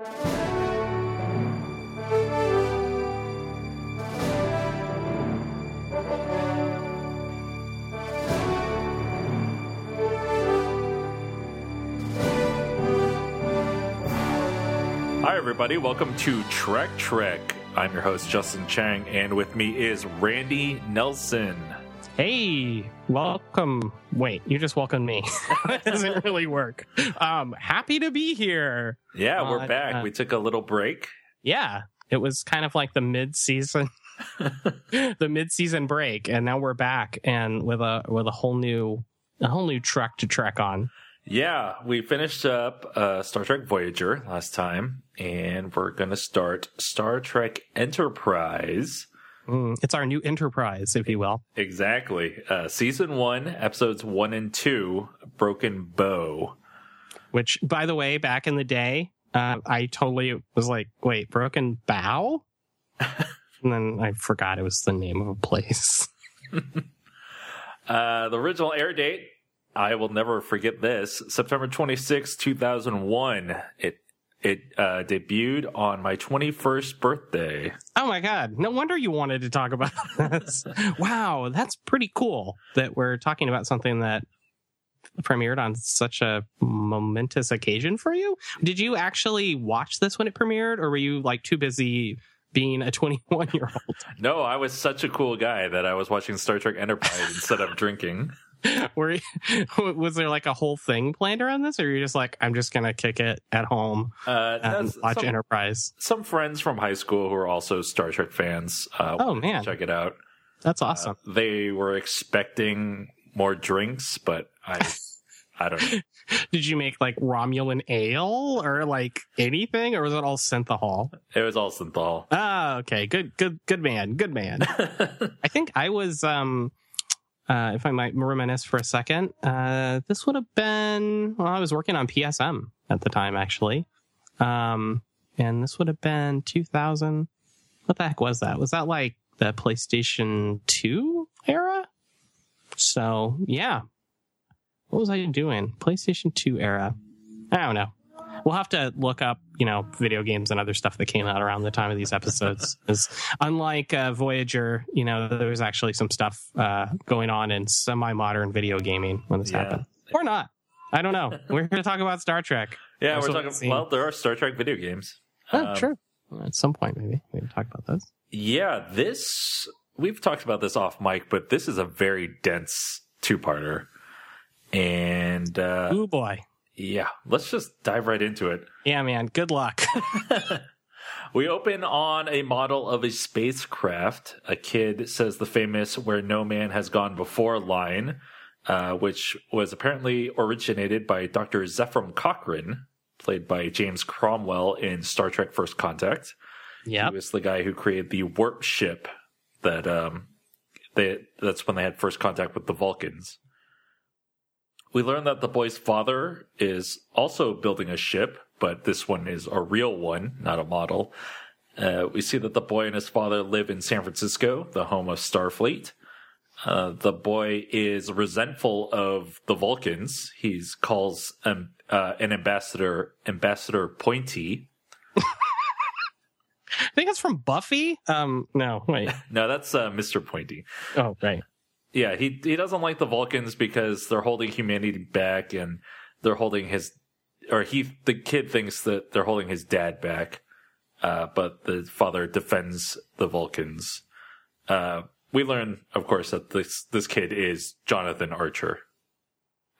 Hi, everybody. Welcome to Trek Trek. I'm your host, Justin Chang, and with me is Randy Nelson. Hey, welcome. Wait, you just welcomed me. that doesn't really work. Um, happy to be here. Yeah, we're Uh, back. uh, we took a little break. Yeah, it was kind of like the mid-season, the mid-season break, and now we're back and with a with a whole new a whole new trek to trek on. Yeah, we finished up uh, Star Trek Voyager last time, and we're going to start Star Trek Enterprise. Mm, it's our new enterprise, if you will. Exactly. Uh, season one, episodes one and two, Broken Bow. Which, by the way, back in the day, uh, I totally was like, "Wait, Broken Bow," and then I forgot it was the name of a place. Uh, the original air date, I will never forget this, September 26, 2001. It it uh, debuted on my 21st birthday. Oh my god! No wonder you wanted to talk about this. wow, that's pretty cool that we're talking about something that premiered on such a momentous occasion for you. Did you actually watch this when it premiered, or were you like too busy being a 21 year old? No, I was such a cool guy that I was watching Star Trek Enterprise instead of drinking. Were you, was there like a whole thing planned around this, or you're just like, I'm just gonna kick it at home Uh, and watch some, Enterprise? some friends from high school who are also Star Trek fans. Uh, Oh, man. check it out. That's Uh, awesome. they were expecting more drinks, but I, I don't know. Did you make like Romulan ale or like anything, or was it all synthahol? It was all synthahol. Ah, okay. Good, good, good man. Good man. I think I was, um, uh, if I might reminisce for a second, uh, this would have been, well, I was working on PSM at the time, actually. Um, and this would have been 2000. What the heck was that? Was that like the PlayStation 2 era? So, yeah. What was I doing? PlayStation 2 era. I don't know. We'll have to look up, you know, video games and other stuff that came out around the time of these episodes. Because unlike uh, Voyager, you know, there was actually some stuff uh, going on in semi-modern video gaming when this Yeah. happened, or not. I don't know. We're here to talk about Star Trek. Yeah, That's we're talking. seemed. Well, there are Star Trek video games. Oh, Um, sure. At some point, maybe we can talk about those. Yeah, this we've talked about this off mic, but this is a very dense two-parter, and uh, Oh boy. Yeah, let's just dive right into it. Yeah, man. Good luck. We open on a model of a spacecraft. A kid says the famous "Where no man has gone before" line, uh, which was apparently originated by Dr. Zefram Cochrane, played by James Cromwell in Star Trek: First Contact. Yeah, He was the guy who created the warp ship that um they that's when they had first contact with the Vulcans. We learn that the boy's father is also building a ship, but this one is a real one, not a model. Uh, we see that the boy and his father live in San Francisco, the home of Starfleet. Uh, the boy is resentful of the Vulcans. He calls um, uh, an ambassador Ambassador Pointy, I think it's from Buffy. Um, no, wait. No, that's uh, Mr. Pointy. Oh, right. Yeah, he he doesn't like the Vulcans because they're holding humanity back and they're holding his or he the kid thinks that they're holding his dad back. Uh, but the father defends the Vulcans. Uh, we learn, of course, that this this kid is Jonathan Archer.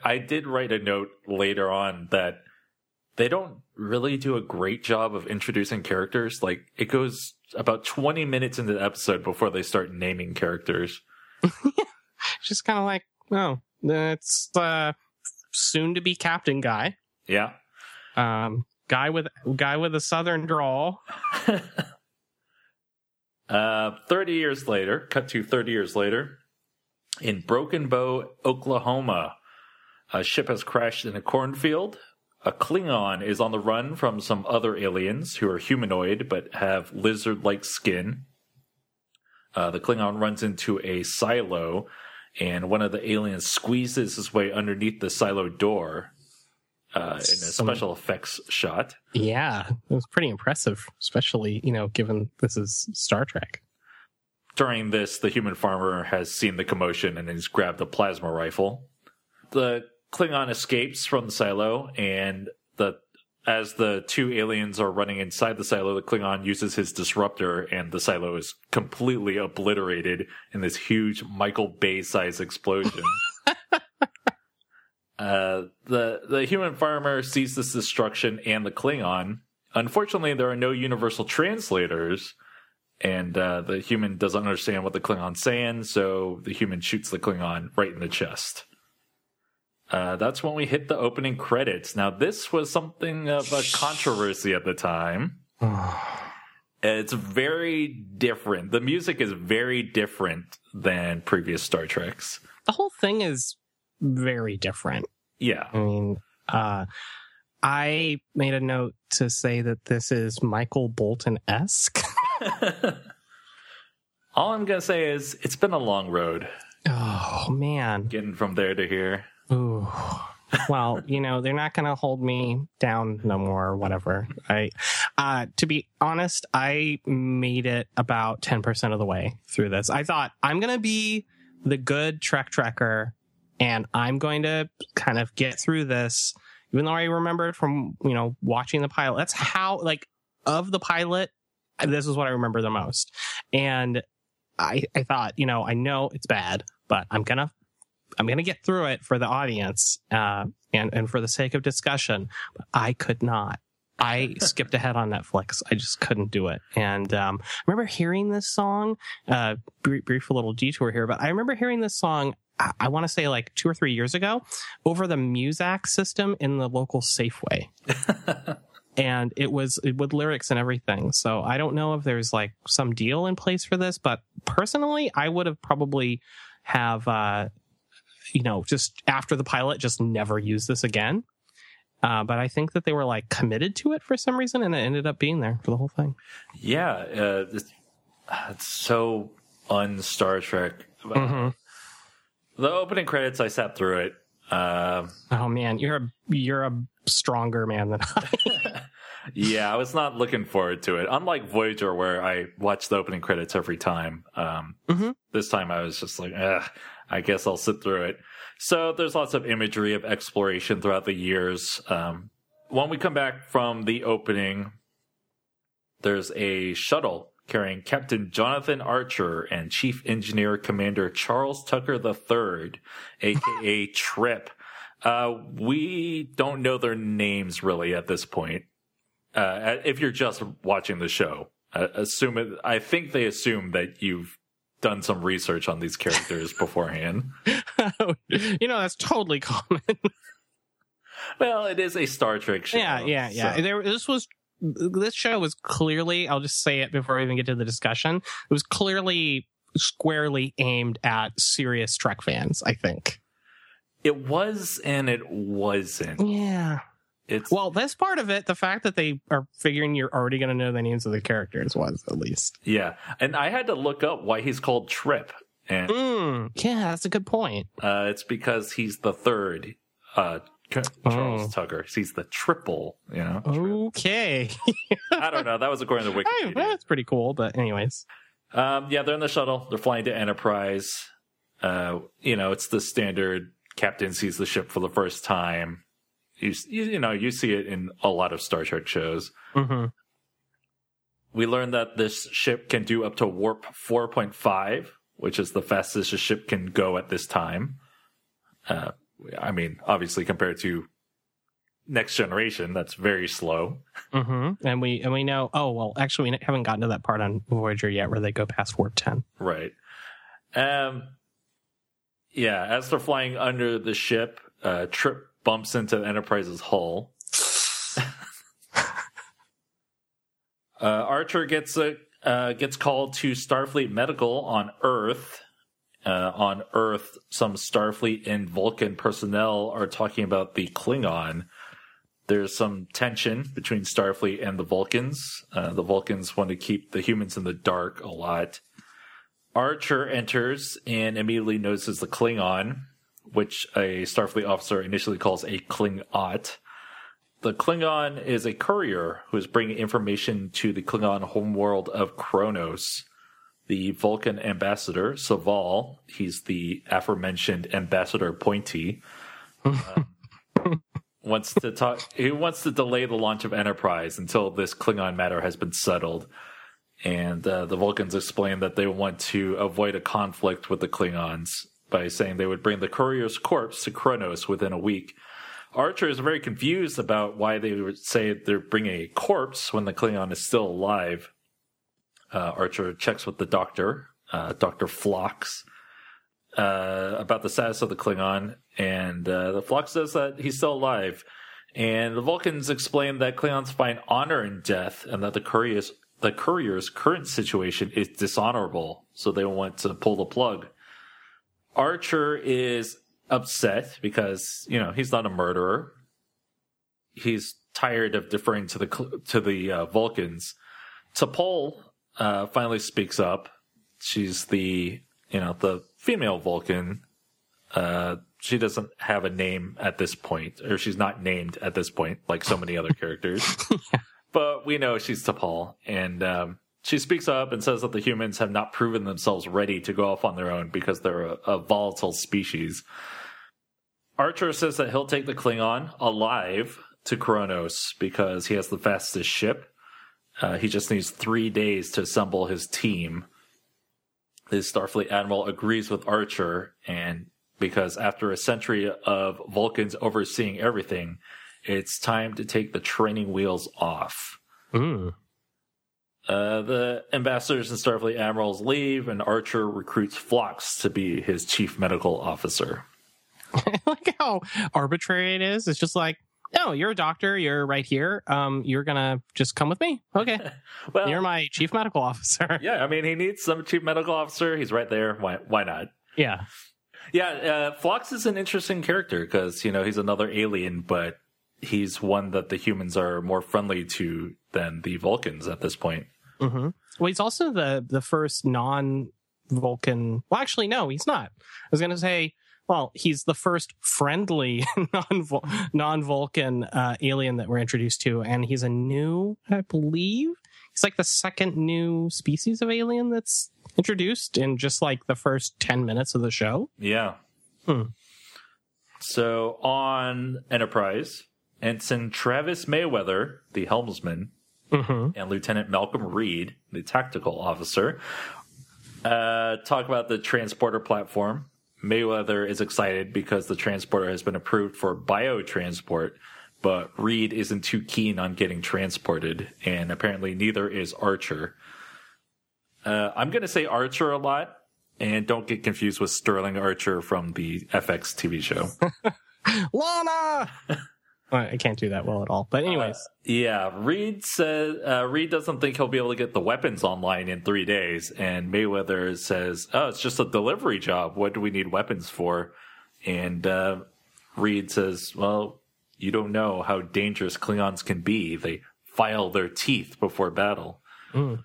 I did write a note later on that they don't really do a great job of introducing characters. Like it goes about twenty minutes into the episode before they start naming characters. Just kind of like, oh, it's uh, soon to be Captain Guy. Yeah. Um, guy with guy with a southern drawl. Uh, 30 years later, cut to 30 years later, in Broken Bow, Oklahoma, a ship has crashed in a cornfield. A Klingon is on the run from some other aliens who are humanoid but have lizard like skin. Uh, the Klingon runs into a silo, and one of the aliens squeezes his way underneath the silo door. uh, in a special effects shot. Yeah, it was pretty impressive, especially you know given this is Star Trek. During this, the human farmer has seen the commotion and he's grabbed a plasma rifle. The Klingon escapes from the silo, and the as the two aliens are running inside the silo, the Klingon uses his disruptor, and the silo is completely obliterated in this huge Michael Bay size explosion. uh, the the human farmer sees this destruction and the Klingon. Unfortunately, there are no universal translators, and uh, the human doesn't understand what the Klingon's saying, so the human shoots the Klingon right in the chest. Uh, that's when we hit the opening credits. Now, this was something of a controversy at the time. It's very different. The music is very different than previous Star Treks. the whole thing is very different. Yeah. I mean, uh, I made a note to say that this is Michael Bolton esque. All I'm going to say is it's been a long road oh man. getting from there to here. Ooh. Well, you know, they're not going to hold me down no more or whatever. I, uh, to be honest, I made it about 10% of the way through this. I thought I'm going to be the good Trek Trekker and I'm going to kind of get through this, even though I remember from, you know, watching the pilot. That's how, like, of the pilot, this is what I remember the most. And I, I thought, you know, I know it's bad, but I'm going to I'm going to get through it for the audience uh, and and for the sake of discussion. But I could not. I skipped ahead on Netflix. I just couldn't do it. And um, I remember hearing this song. Uh, brief, brief little detour here, but I remember hearing this song. I, I want to say like two or three years ago over the Muzak system in the local Safeway. and it was with lyrics and everything. So I don't know if there's like some deal in place for this, but personally, I would have probably have uh, you know, just after the pilot, just never use this again. Uh, but I think that they were like committed to it for some reason, and it ended up being there for the whole thing. Yeah. Uh, it's, it's so un Star Trek. Mhm. The opening credits, I sat through it. Uh, Oh man, you're a you're a stronger man than I. yeah, I was not looking forward to it. Unlike Voyager, where I watched the opening credits every time, um, Mhm. this time I was just like, Ugh, I guess I'll sit through it. So there's lots of imagery of exploration throughout the years. Um, when we come back from the opening, there's a shuttle carrying Captain Jonathan Archer and Chief Engineer Commander Charles Tucker III, aka Trip. Uh, we don't know their names really at this point. Uh, if you're just watching the show, uh, assume it. I think they assume that you've done some research on these characters beforehand. you know, that's totally common. Well, it is a Star Trek show. yeah, yeah, yeah. so- There, this was this show was clearly. I'll just say it before we even get to the discussion. It was clearly squarely aimed at serious Trek fans. I think. It was and it wasn't. Yeah. It's Well, that's part of it. The fact that they are figuring you're already going to know the names of the characters was at least. yeah, and I had to look up why he's called Trip, and Mm, yeah, that's a good point. uh, it's because he's the third uh, Charles Oh. Tucker. He's the triple. You know, Okay, I don't know. That was according to Hey, Wikipedia. that's pretty cool. But anyways, Um, yeah, they're in the shuttle. They're flying to Enterprise. Uh, you know, it's the standard captain sees the ship for the first time. You, you, you know, you see it in a lot of Star Trek shows. hmm We learned that this ship can do up to warp 4.5, which is the fastest a ship can go at this time. Uh, I mean, obviously compared to next generation, that's very slow. hmm and we and we know. Oh well, actually, we haven't gotten to that part on Voyager yet, where they go past warp ten. Right. Um. Yeah, as they're flying under the ship, uh, Trip bumps into the Enterprise's hull. uh, Archer gets a uh, gets called to Starfleet Medical on Earth. Uh, on Earth, some Starfleet and Vulcan personnel are talking about the Klingon. There's some tension between Starfleet and the Vulcans. Uh, the Vulcans want to keep the humans in the dark a lot. Archer enters and immediately notices the Klingon, which a Starfleet officer initially calls a Klingot. the Klingon is a courier who is bringing information to the Klingon homeworld of Kronos. The Vulcan ambassador, Soval, he's the aforementioned Ambassador Pointy, uh, wants to talk. He wants to delay the launch of Enterprise until this Klingon matter has been settled. And uh, the Vulcans explain that they want to avoid a conflict with the Klingons by saying they would bring the courier's corpse to Kronos within a week. Archer is very confused about why they would say they're bringing a corpse when the Klingon is still alive. Uh, Archer checks with the doctor, uh, Dr. Phlox, uh, about the status of the Klingon, and uh, the Phlox says that he's still alive. And the Vulcans explain that Klingons find honor in death, and that the courier's the courier's current situation is dishonorable, so they want to pull the plug. Archer is upset because you know he's not a murderer. He's tired of deferring to the to the uh, Vulcans. T'Pol uh, finally speaks up. She's the you know the female Vulcan. Uh, she doesn't have a name at this point, or she's not named at this point, like so many other characters. yeah. But we know she's T'Pol, and um, she speaks up and says that the humans have not proven themselves ready to go off on their own because they're a, a volatile species. Archer says that he'll take the Klingon alive to Kronos because he has the fastest ship. Uh, he just needs three days to assemble his team. The Starfleet admiral agrees with Archer, and because after a century of Vulcans overseeing everything, it's time to take the training wheels off. Mm. Uh, the ambassadors and Starfleet admirals leave, and Archer recruits Phlox to be his chief medical officer. like how arbitrary it is. It's just like, no, you're a doctor. You're right here. Um, you're gonna just come with me. Okay. well, you're my chief medical officer. yeah, I mean, he needs some chief medical officer. He's right there. Why? Why not? Yeah. Yeah. Uh, Phlox is an interesting character because you know he's another alien, but he's one that the humans are more friendly to than the Vulcans at this point. Mm-hmm. Well, he's also the the first non Vulcan. Well, actually, no, he's not. I was going to say well, he's the first friendly non Vulcan uh, alien that we're introduced to, and he's a new, I believe, he's like the second new species of alien that's introduced in just like the first ten minutes of the show. Yeah. Hmm. So on Enterprise, Ensign Travis Mayweather, the helmsman, mm-hmm. and Lieutenant Malcolm Reed, the tactical officer, uh, talk about the transporter platform Mayweather is excited because the transporter has been approved for biotransport, but Reed isn't too keen on getting transported, and apparently neither is Archer. Uh, I'm going to say Archer a lot, and don't get confused with Sterling Archer from the FX TV show. Lana! I can't do that well at all. But anyways, uh, yeah, Reed says uh, Reed doesn't think he'll be able to get the weapons online in three days, and Mayweather says, "Oh, it's just a delivery job. What do we need weapons for?" And uh, Reed says, "Well, you don't know how dangerous Klingons can be. They file their teeth before battle." Mm.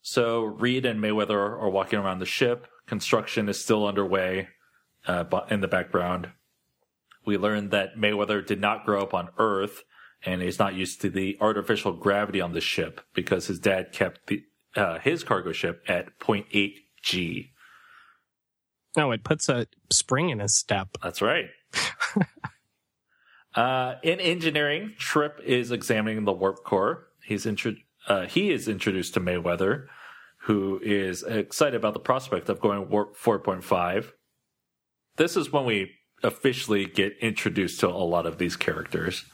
So Reed and Mayweather are walking around the ship. Construction is still underway uh, in the background we learned that Mayweather did not grow up on Earth and he's not used to the artificial gravity on the ship because his dad kept the, uh, his cargo ship at 0.8 G. No, it puts a spring in his step. That's right. uh, in engineering, Trip is examining the warp core. He's intro- uh, he is introduced to Mayweather, who is excited about the prospect of going warp 4.5. This is when we officially get introduced to a lot of these characters.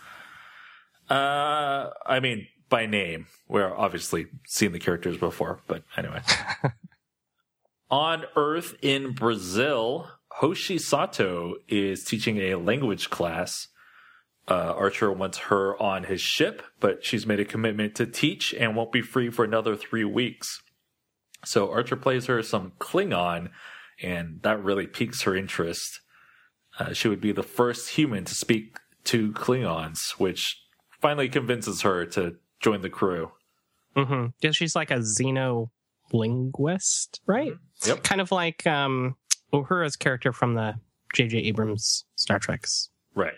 Uh, I mean, by name. We're obviously seen the characters before, but anyway. On Earth in Brazil, Hoshi Sato is teaching a language class. Uh, Archer wants her on his ship, but she's made a commitment to teach and won't be free for another three weeks. So Archer plays her some Klingon, and that really piques her interest. Uh, she would be the first human to speak to Klingons, which finally convinces her to join the crew. Mm-hmm. Yeah, she's like a xenolinguist, right? Mm-hmm. Yep. Kind of like um, Uhura's character from the J.J. Abrams Star Treks. Right.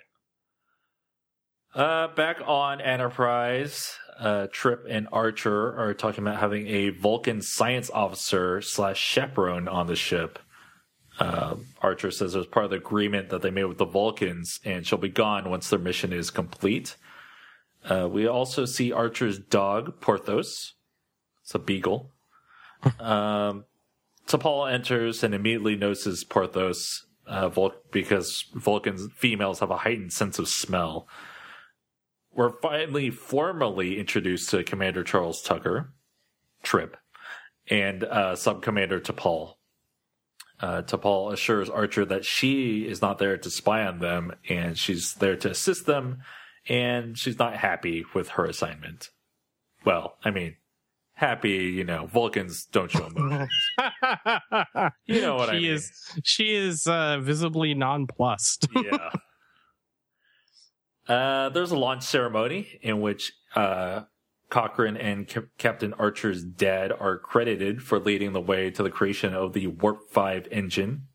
Uh, back on Enterprise, uh, Trip and Archer are talking about having a Vulcan science officer slash chaperone on the ship. Uh, Archer says it was part of the agreement that they made with the Vulcans, and she'll be gone once their mission is complete. Uh, we also see Archer's dog, Porthos. It's a beagle. um, T'Pol enters and immediately notices Porthos uh, Vul- because Vulcans females have a heightened sense of smell. We're finally formally introduced to Commander Charles Tucker, Trip, and uh, Sub Commander T'Pol. Uh, T'Pol assures Archer that she is not there to spy on them, and she's there to assist them, and she's not happy with her assignment. Well, I mean, happy, you know, Vulcans don't show emotions. You know what she I mean. is she is uh, visibly nonplussed. yeah. Uh, there's a launch ceremony in which uh, Cochrane and Cap- Captain Archer's dad are credited for leading the way to the creation of the Warp 5 engine.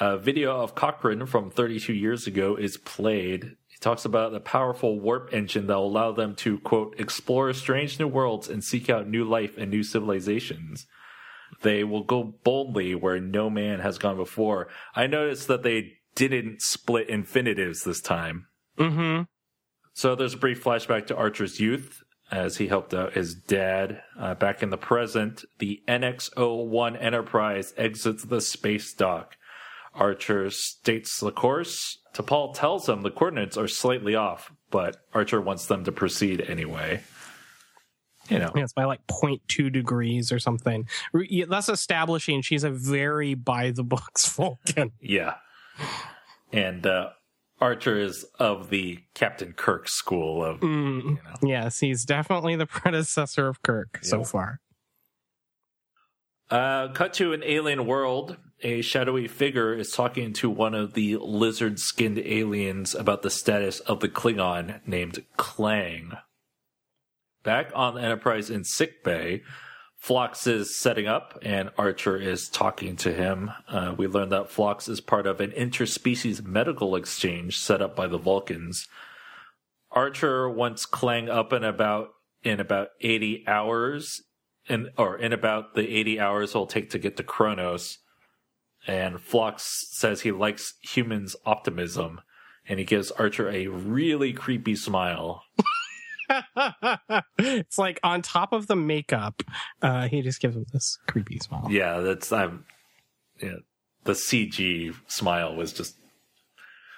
A video of Cochrane from 32 years ago is played. He talks about the powerful warp engine that will allow them to, quote, explore strange new worlds and seek out new life and new civilizations. They will go boldly where no man has gone before. I noticed that they didn't split infinitives this time. mm-hmm. So there's a brief flashback to Archer's youth as he helped out his dad. Uh, back in the present, the NX-01 Enterprise exits the space dock. Archer states the course. T'Pol tells him the coordinates are slightly off, but Archer wants them to proceed anyway. You know, Yeah, it's by like 0.2 degrees or something. That's establishing she's a very by the books Vulcan. yeah. And uh, Archer is of the Captain Kirk school of, Mm, you know. yes, he's definitely the predecessor of Kirk so far. Uh, cut to an alien world. A shadowy figure is talking to one of the lizard skinned aliens about the status of the Klingon named Klang. Back on the Enterprise in sickbay, Phlox is setting up and Archer is talking to him. Uh, we learn that Phlox is part of an interspecies medical exchange set up by the Vulcans. Archer wants Klang up and about in about 80 hours in or in about the 80 hours it'll take to get to Kronos. And Phlox says he likes humans' optimism, and he gives Archer a really creepy smile. it's like on top of the makeup, uh, he just gives him this creepy smile. Yeah, that's I'm. Yeah, the CG smile was just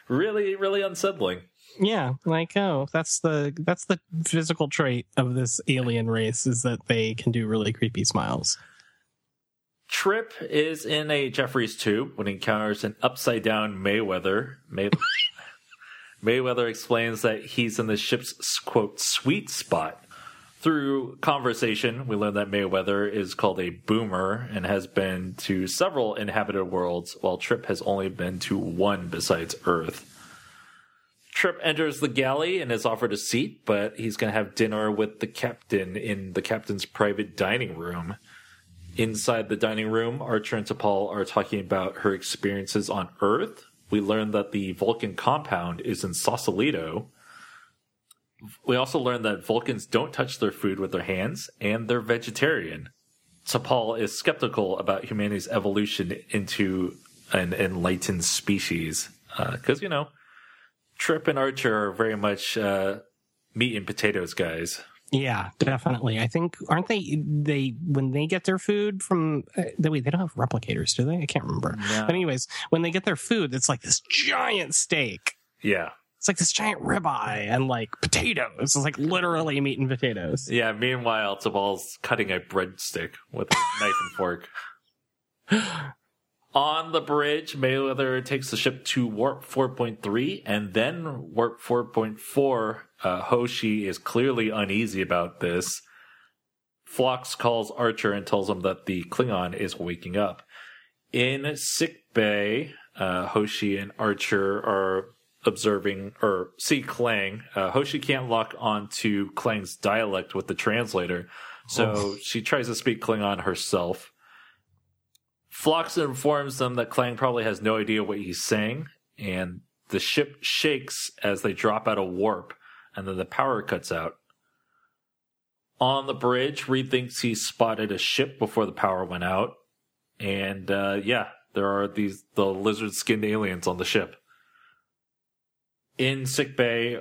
really, really unsettling. Yeah, like oh, that's the that's the physical trait of this alien race is that they can do really creepy smiles. Trip is in a Jefferies tube when he encounters an upside down Mayweather. May- Mayweather explains that he's in the ship's quote sweet spot. Through conversation, we learn that Mayweather is called a boomer and has been to several inhabited worlds, while Trip has only been to one besides Earth. Trip enters the galley and is offered a seat, but he's going to have dinner with the captain in the captain's private dining room. Inside the dining room, Archer and T'Pol are talking about her experiences on Earth. We learn that the Vulcan compound is in Sausalito. We also learn that Vulcans don't touch their food with their hands, and they're vegetarian. T'Pol is skeptical about humanity's evolution into an enlightened species. Because, you know, Trip and Archer are very much uh, meat and potatoes guys. Yeah, definitely. I think aren't they they when they get their food from uh, they wait they don't have replicators, do they? I can't remember. No. But anyways, when they get their food, it's like this giant steak. Yeah. It's like this giant ribeye and like potatoes. It's like literally meat and potatoes. Yeah, meanwhile, T'Pol's cutting a breadstick with a knife and fork. On the bridge, Mayweather takes the ship to Warp 4.3 and then Warp 4.4. Uh, Hoshi is clearly uneasy about this. Phlox calls Archer and tells him that the Klingon is waking up. In sickbay, uh, Hoshi and Archer are observing or see Klang. Uh, Hoshi can't lock onto Klang's dialect with the translator, so she tries to speak Klingon herself. Phlox informs them that Klang probably has no idea what he's saying, and the ship shakes as they drop out of warp. And then the power cuts out. On the bridge, Reed thinks he spotted a ship before the power went out, and uh, yeah, there are these the lizard skinned aliens on the ship. In sick bay,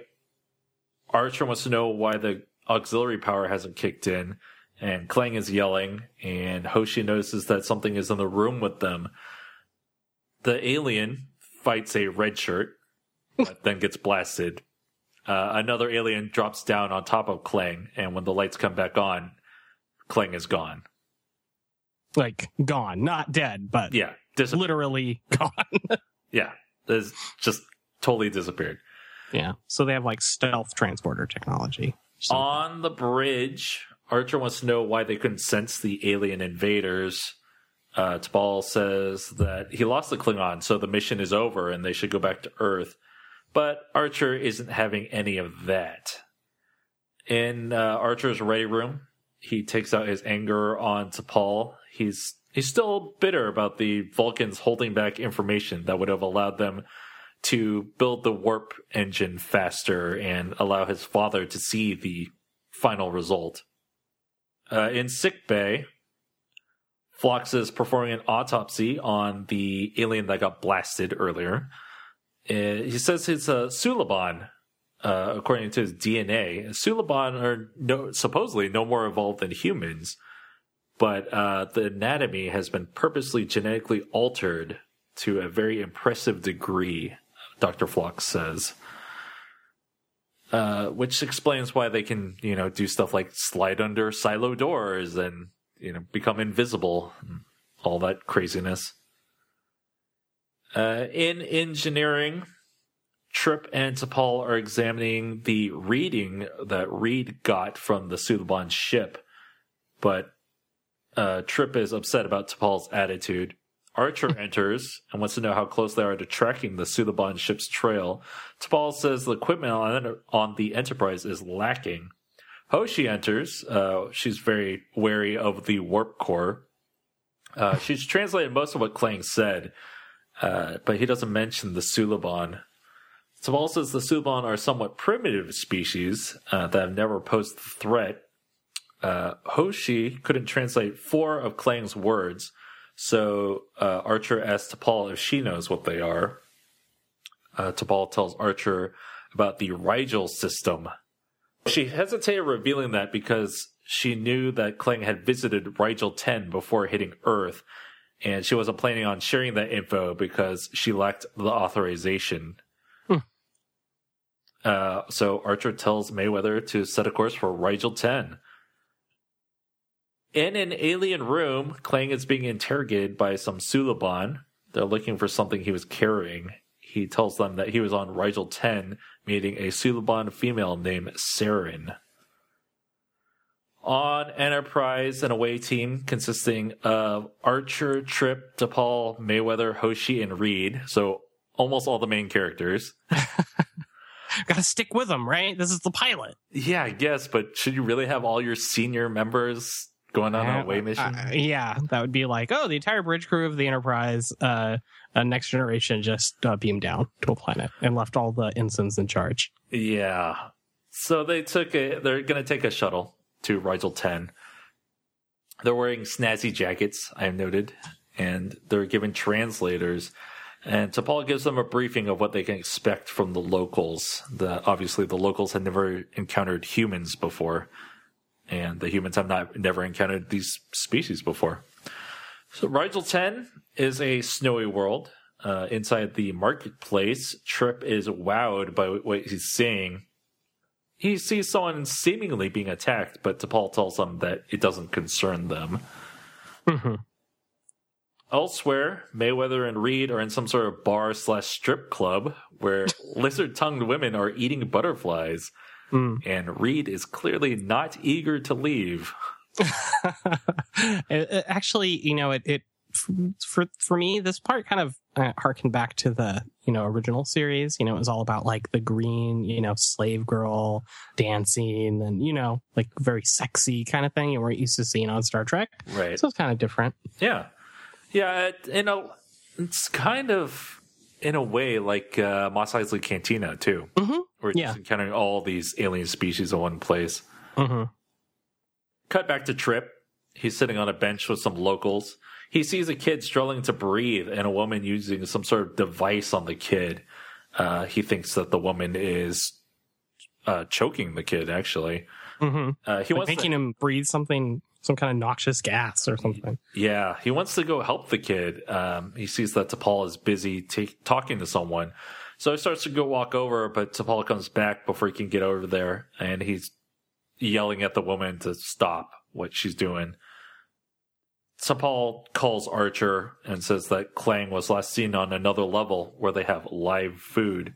Archer wants to know why the auxiliary power hasn't kicked in, and Klang is yelling, and Hoshi notices that something is in the room with them. The alien fights a red shirt, but then gets blasted. Uh, another alien drops down on top of Klang, and when the lights come back on, Klang is gone. Like gone, not dead, but Yeah, dis- literally gone. yeah, it's just totally disappeared. yeah. So they have like stealth transporter technology. On the bridge, Archer wants to know why they couldn't sense the alien invaders. Uh, T'Pol says that he lost the Klingon, so the mission is over and they should go back to Earth. But Archer isn't having any of that. In uh, Archer's ready room, he takes out his anger on T'Pol. He's he's still bitter about the Vulcans holding back information that would have allowed them to build the warp engine faster and allow his father to see the final result. Uh, in sick bay, Phlox is performing an autopsy on the alien that got blasted earlier. Uh, he says it's a Suliban, uh, according to his DNA. Suliban are no, supposedly no more evolved than humans, but uh, the anatomy has been purposely genetically altered to a very impressive degree, Dr. Phlox says. Uh, which explains why they can, you know, do stuff like slide under silo doors and, you know, become invisible, all that craziness. Uh, in engineering, Trip and T'Pol are examining the reading that Reed got from the Suliban ship, but uh, Trip is upset about T'Pol's attitude. Archer enters and wants to know how close they are to tracking the Suliban ship's trail. T'Pol says the equipment on, on the Enterprise is lacking. Hoshi enters. Uh, she's very wary of the warp core. Uh, she's translated most of what Klang said, uh, but he doesn't mention the Suliban. T'Pol says the Suliban are somewhat primitive species uh, that have never posed a threat. Uh, Hoshi couldn't translate four of Klang's words, so uh, Archer asks T'Pol if she knows what they are. Uh, T'Pol tells Archer about the Rigel system. She hesitated revealing that because she knew that Klang had visited Rigel 10 before hitting Earth, and she wasn't planning on sharing that info because she lacked the authorization. Hmm. Uh, so Archer tells Mayweather to set a course for Rigel 10. In an alien room, Klang is being interrogated by some Suliban. They're looking for something he was carrying. He tells them that he was on Rigel 10 meeting a Suliban female named Saren. On Enterprise, an away team consisting of Archer, Trip, T'Pol, Mayweather, Hoshi, and Reed. So almost all the main characters. Gotta stick with them, right? This is the pilot. Yeah, I guess, but should you really have all your senior members going on an away mission? Uh, yeah, that would be like, oh, the entire bridge crew of the Enterprise, uh, uh, Next Generation just uh, beamed down to a planet and left all the ensigns in charge. Yeah. So they took a. They're going to take a shuttle to Rigel 10. They're wearing snazzy jackets, I have noted, and they're given translators. And T'Pol gives them a briefing of what they can expect from the locals. The, obviously, the locals had never encountered humans before, and the humans have not never encountered these species before. So Rigel 10 is a snowy world. Uh, inside the marketplace, Trip is wowed by what he's seeing. He sees someone seemingly being attacked, but T'Pol tells him that it doesn't concern them. Mhm. Elsewhere, Mayweather and Reed are in some sort of bar slash strip club where lizard tongued women are eating butterflies, Mm. and Reed is clearly not eager to leave. Actually, you know, it, it for for me, this part kind of uh, harkened back to the you know original series. You know, it was all about like the green, you know, slave girl dancing and you know, like very sexy kind of thing you weren't used to seeing on Star Trek. Right. So it's kind of different. Yeah. Yeah, it, you know, it's kind of in a way like uh, Mos Eisley Cantina too. Mm-hmm. We're Yeah. just encountering all these alien species in one place. Mm-hmm. Cut back to Trip. He's sitting on a bench with some locals. He sees a kid struggling to breathe and a woman using some sort of device on the kid. Uh, he thinks that the woman is uh, choking the kid, actually. Mm-hmm. Uh, he Like wants making to, him breathe something, some kind of noxious gas or something. yeah, he wants to go help the kid. Um, he sees that T'Pol is busy ta- talking to someone. So he starts to go walk over, but T'Pol comes back before he can get over there, and he's yelling at the woman to stop what she's doing. T'Pol calls Archer and says that Klang was last seen on another level where they have live food.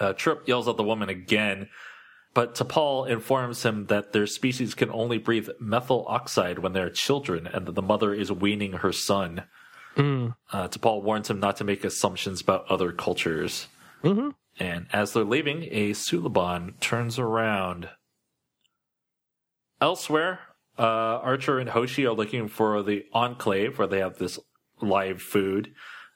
Uh, Trip yells at the woman again, but T'Pol informs him that their species can only breathe methyl oxide when they're children and that the mother is weaning her son. Mm. Uh, T'Pol warns him not to make assumptions about other cultures. Mm-hmm. And as they're leaving, a Suliban turns around. Elsewhere, uh, Archer and Hoshi are looking for the Enclave where they have this live food.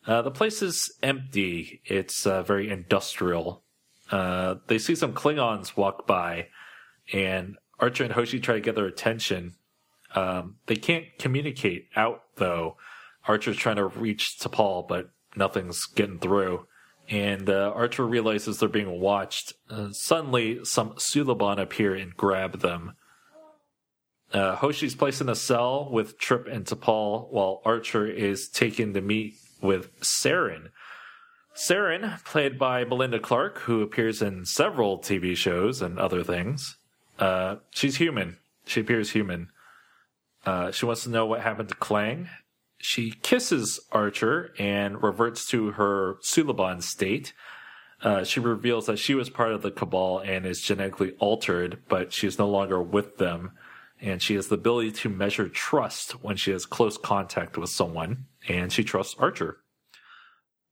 Uh, the place is empty. It's uh, very industrial. Uh, they see some Klingons walk by, and Archer and Hoshi try to get their attention. Um, they can't communicate out, though. Archer's trying to reach T'Pol, but nothing's getting through. And uh, Archer realizes they're being watched. Uh, suddenly, some Suliban appear and grab them. Uh, Hoshi's placed in a cell with Trip and T'Pol, while Archer is taken to meet with Saren. Saren, played by Melinda Clarke, who appears in several TV shows and other things. Uh, she's human. She appears human. Uh, she wants to know what happened to Klang. She kisses Archer and reverts to her Suliban state. Uh, she reveals that she was part of the Cabal and is genetically altered, but she is no longer with them. And she has the ability to measure trust when she has close contact with someone, and she trusts Archer.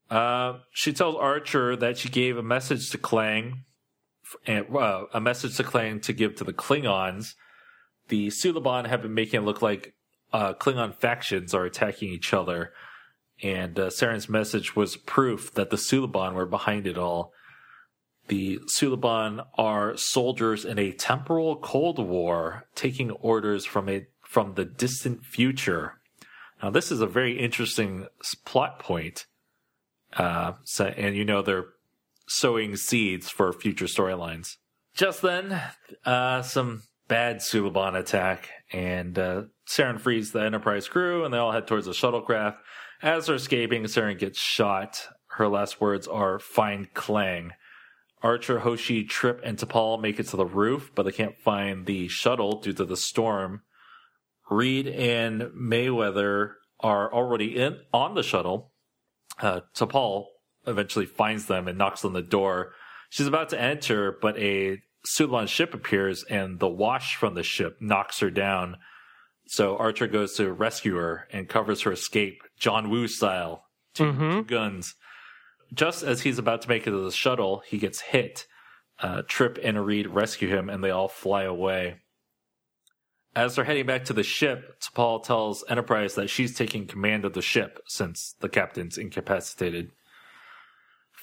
Uh, she tells Archer that she gave a message to Klang, and uh, a message to Klang to give to the Klingons. The Suliban have been making it look like uh, Klingon factions are attacking each other, and uh, Saren's message was proof that the Suliban were behind it all. The Suliban are soldiers in a temporal Cold War, taking orders from a from the distant future. Now, this is a very interesting plot point, uh, so, and you know they're sowing seeds for future storylines. Just then, uh, some bad Suliban attack, and uh, Saren frees the Enterprise crew, and they all head towards the shuttlecraft. As they're escaping, Saren gets shot. Her last words are "Find Klang." Archer, Hoshi, Trip, and T'Pol make it to the roof, but they can't find the shuttle due to the storm. Reed and Mayweather are already in on the shuttle. Uh, T'Pol eventually finds them and knocks on the door. She's about to enter, but a Suliban ship appears, and the wash from the ship knocks her down. So Archer goes to rescue her and covers her escape, John Woo style, 2 Mhm. two guns. Just as he's about to make it to the shuttle, he gets hit. Uh, Trip and Reed rescue him, and they all fly away. As they're heading back to the ship, T'Pol tells Enterprise that she's taking command of the ship since the captain's incapacitated.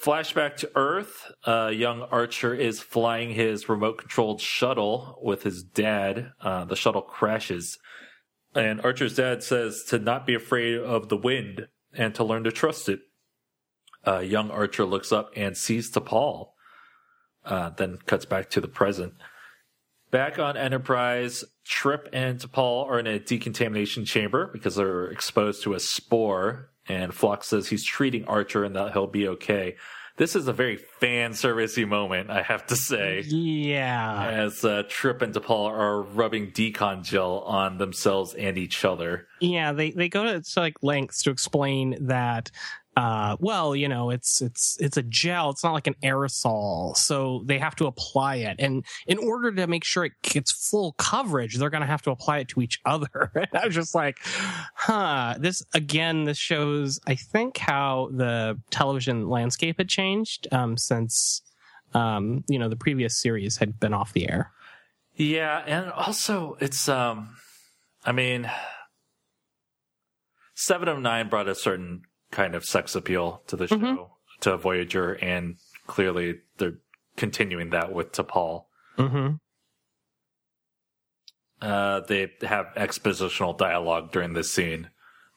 Flashback to Earth. Uh, young Archer is flying his remote controlled shuttle with his dad. Uh, the shuttle crashes. And Archer's dad says to not be afraid of the wind and to learn to trust it. Uh, young Archer looks up and sees T'Pol. Uh, then cuts back to the present. Back on Enterprise, Trip and T'Pol are in a decontamination chamber because they're exposed to a spore. And Phlox says he's treating Archer and that he'll be okay. This is a very fan servicey moment, I have to say, Yeah. as uh, Trip and T'Pol are rubbing decon gel on themselves and each other. Yeah, they they go to, to like lengths to explain that uh well, you know, it's it's it's a gel, it's not like an aerosol. So they have to apply it. And in order to make sure it gets full coverage, they're going to have to apply it to each other. And I was just like, "Huh, this again this shows I think how the television landscape had changed um since um you know the previous series had been off the air. Yeah, and also it's um I mean Seven of Nine brought a certain kind of sex appeal to the show. to Voyager, and clearly they're continuing that with T'Pol. Mm-hmm. Uh, they have expositional dialogue during this scene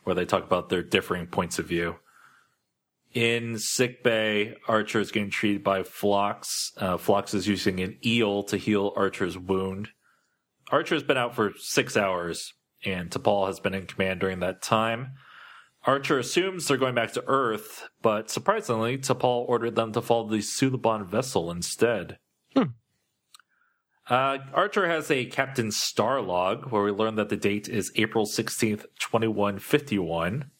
where they talk about their differing points of view. In sickbay, Archer is getting treated by Phlox. Uh, Phlox is using an eel to heal Archer's wound. Archer's been out for six hours, and T'Pol has been in command during that time. Archer assumes they're going back to Earth, but surprisingly, T'Pol ordered them to follow the Suliban vessel instead. Hmm. Uh, Archer has a Captain Star log where we learn that the date is April 16th, 2151.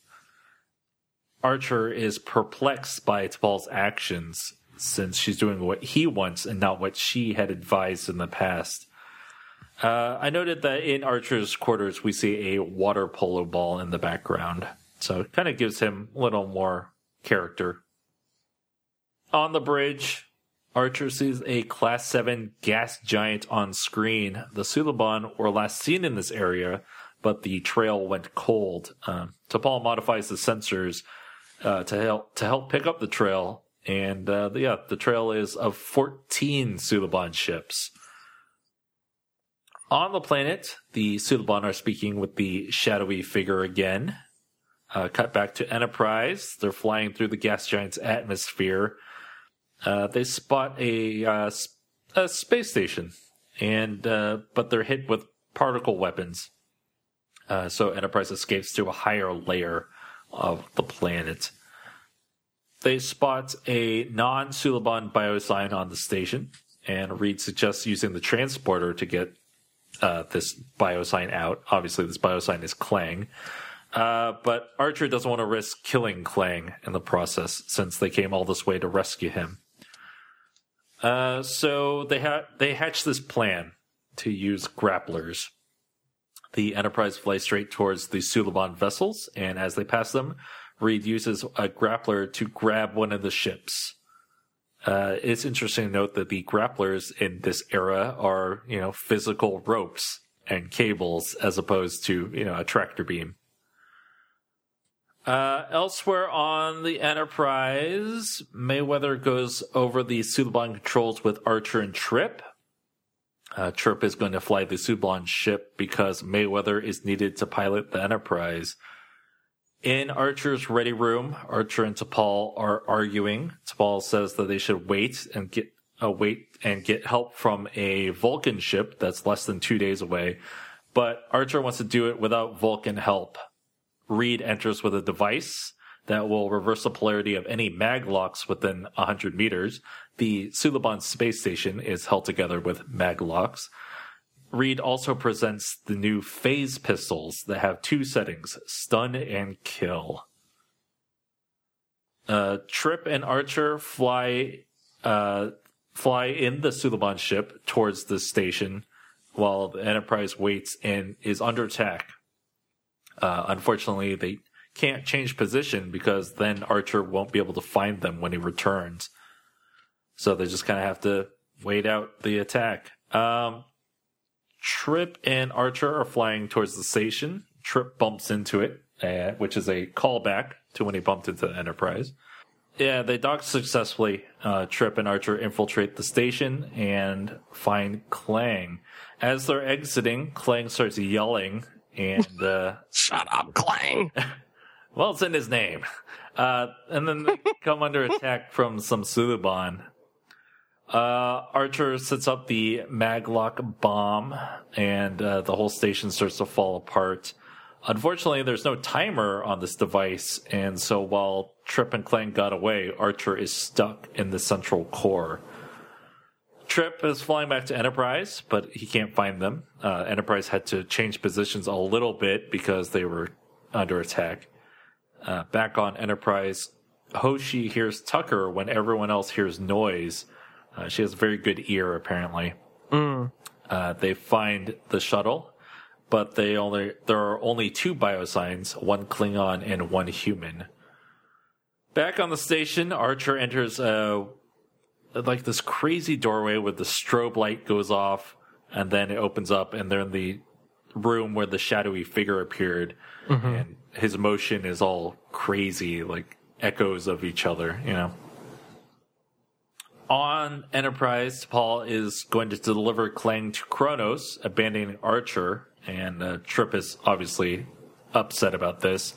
Archer is perplexed by T'Pol's actions since she's doing what he wants and not what she had advised in the past. Uh, I noted that in Archer's quarters, we see a water polo ball in the background. So it kind of gives him a little more character. On the bridge, Archer sees a Class 7 gas giant on screen. The Suliban were last seen in this area, but the trail went cold. Um, modifies the sensors uh, to help to help pick up the trail, and uh, yeah, the trail is of 14 Suliban ships. On the planet, the Suliban are speaking with the shadowy figure again. Uh, cut back to Enterprise. They're flying through the gas giant's atmosphere. Uh, they spot a, uh, a space station, and uh, but they're hit with particle weapons. Uh, so Enterprise escapes to a higher layer of the planet. They spot a non-Suliban biosign on the station, and Reed suggests using the transporter to get uh, this biosign out. Obviously, this biosign is Klang. Uh, but Archer doesn't want to risk killing Klang in the process since they came all this way to rescue him. Uh, so they ha- they hatch this plan to use grapplers. The Enterprise flies straight towards the Suliban vessels, and as they pass them, Reed uses a grappler to grab one of the ships. Uh, it's interesting to note that the grapplers in this era are, you know, physical ropes and cables as opposed to, you know, a tractor beam. Uh, elsewhere on the Enterprise, Mayweather goes over the Suliban controls with Archer and Trip. Uh, Trip is going to fly the Suliban ship because Mayweather is needed to pilot the Enterprise. In Archer's ready room, Archer and T'Pol are arguing. T'Pol says that they should wait and get uh, wait and get help from a Vulcan ship that's less than two days away, but Archer wants to do it without Vulcan help. Reed enters with a device that will reverse the polarity of any maglocks within 100 meters. The Suliban space station is held together with maglocks. Reed also presents the new phase pistols that have two settings stun and kill. Uh, Trip and Archer fly uh, fly in the Suliban ship towards the station while the Enterprise waits and is under attack. Uh, unfortunately, they can't change position because then Archer won't be able to find them when he returns. So they just kind of have to wait out the attack. Um, Trip and Archer are flying towards the station. Trip bumps into it, uh, which is a callback to when he bumped into the Enterprise. Yeah, they dock successfully. Uh, Trip and Archer infiltrate the station and find Klang. As they're exiting, Klang starts yelling and uh, Shut up, Klang. well, it's in his name. Uh, and then they come under attack from some Suliban. Uh, Archer sets up the Maglock bomb, and uh, the whole station starts to fall apart. Unfortunately, there's no timer on this device, and so while Trip and Klang got away, Archer is stuck in the central core. Trip is flying back to Enterprise, but he can't find them. Uh, Enterprise had to change positions a little bit because they were under attack. Uh, back on Enterprise, Hoshi hears Tucker when everyone else hears noise. Uh, she has a very good ear, apparently. Mm. Uh, they find the shuttle, but they only there are only two biosigns, one Klingon and one human. Back on the station, Archer enters a like this crazy doorway where the strobe light goes off, and then it opens up, and they're in the room where the shadowy figure appeared, and his motion is all crazy, like echoes of each other, you know. On Enterprise, T'Pol is going to deliver Klang to Kronos, abandoning Archer, and uh, Trip is obviously upset about this.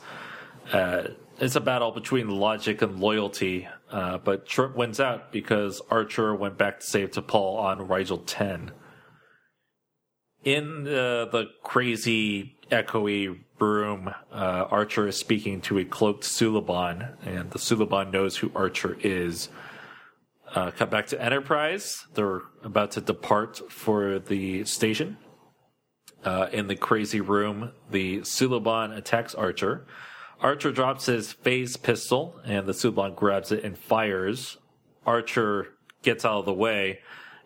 Uh, it's a battle between logic and loyalty, uh, but Trip wins out because Archer went back to save T'Pol on Rigel 10. In uh, the crazy, echoey room, uh, Archer is speaking to a cloaked Suliban, and the Suliban knows who Archer is. Uh, cut back to Enterprise. They're about to depart for the station. In the crazy room, the Suliban attacks Archer. Archer drops his phase pistol, and the Suliban grabs it and fires. Archer gets out of the way,